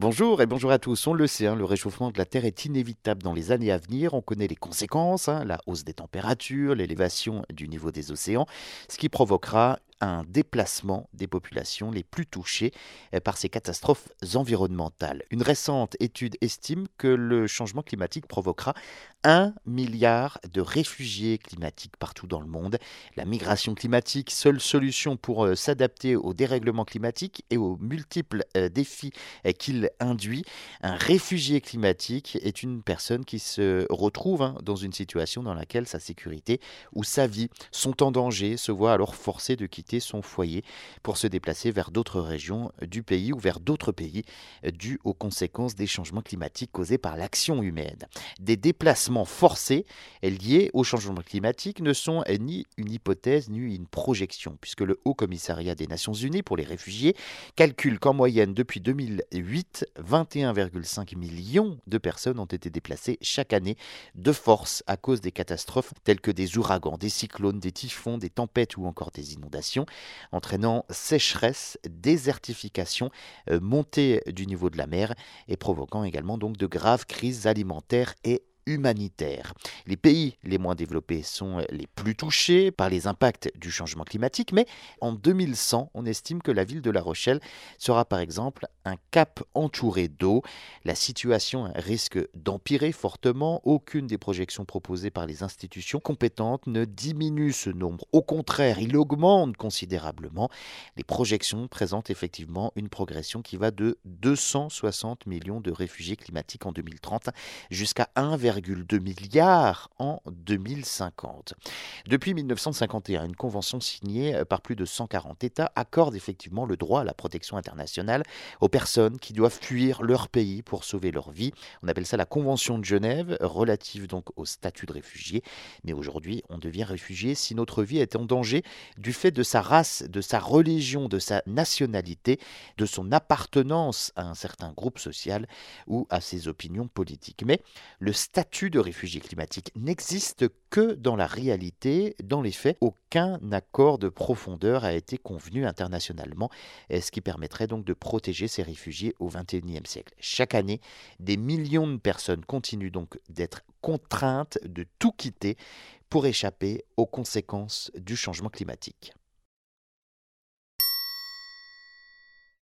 Bonjour et bonjour à tous. On le sait, hein, le réchauffement de la Terre est inévitable dans les années à venir. On connaît les conséquences, hein, la hausse des températures, l'élévation du niveau des océans, ce qui provoquera un déplacement des populations les plus touchées euh, par ces catastrophes environnementales. Une récente étude estime que le changement climatique provoquera un milliard de réfugiés climatiques partout dans le monde. La migration climatique, seule solution pour euh, s'adapter au dérèglement climatique et aux multiples euh, défis qu'il induit. Un réfugié climatique est une personne qui se retrouve hein, dans une situation dans laquelle sa sécurité ou sa vie sont en danger, se voit alors forcé de quitter son foyer pour se déplacer vers d'autres régions du pays ou vers d'autres pays dus aux conséquences des changements climatiques causés par l'action humaine. Des déplacements forcés liés au changement climatique ne sont ni une hypothèse ni une projection, puisque le Haut Commissariat des Nations Unies pour les réfugiés calcule qu'en moyenne depuis 2008, 21,5 millions de personnes ont été déplacées chaque année de force à cause des catastrophes telles que des ouragans, des cyclones, des typhons, des tempêtes ou encore des inondations entraînant sécheresse, désertification, euh, montée du niveau de la mer et provoquant également donc de graves crises alimentaires et humanitaire. Les pays les moins développés sont les plus touchés par les impacts du changement climatique, mais en 2100, on estime que la ville de La Rochelle sera par exemple un cap entouré d'eau. La situation risque d'empirer fortement. Aucune des projections proposées par les institutions compétentes ne diminue ce nombre. Au contraire, il augmente considérablement. Les projections présentent effectivement une progression qui va de 260 millions de réfugiés climatiques en 2030 jusqu'à 1,5 2 milliards en 2050. Depuis 1951, une convention signée euh, par plus de 140 États accorde effectivement le droit à la protection internationale aux personnes qui doivent fuir leur pays pour sauver leur vie. On appelle ça la Convention de Genève, relative donc au statut de réfugié. Mais aujourd'hui, on devient réfugié si notre vie est en danger du fait de sa race, de sa religion, de sa nationalité, de son appartenance à un certain groupe social ou à ses opinions politiques. Mais le statut statut de réfugié climatique n'existe que dans la réalité. Dans les faits, aucun accord de profondeur a été convenu internationalement, ce qui permettrait donc de protéger ces réfugiés au XXIe siècle. Chaque année, des millions de personnes continuent donc d'être contraintes de tout quitter pour échapper aux conséquences du changement climatique.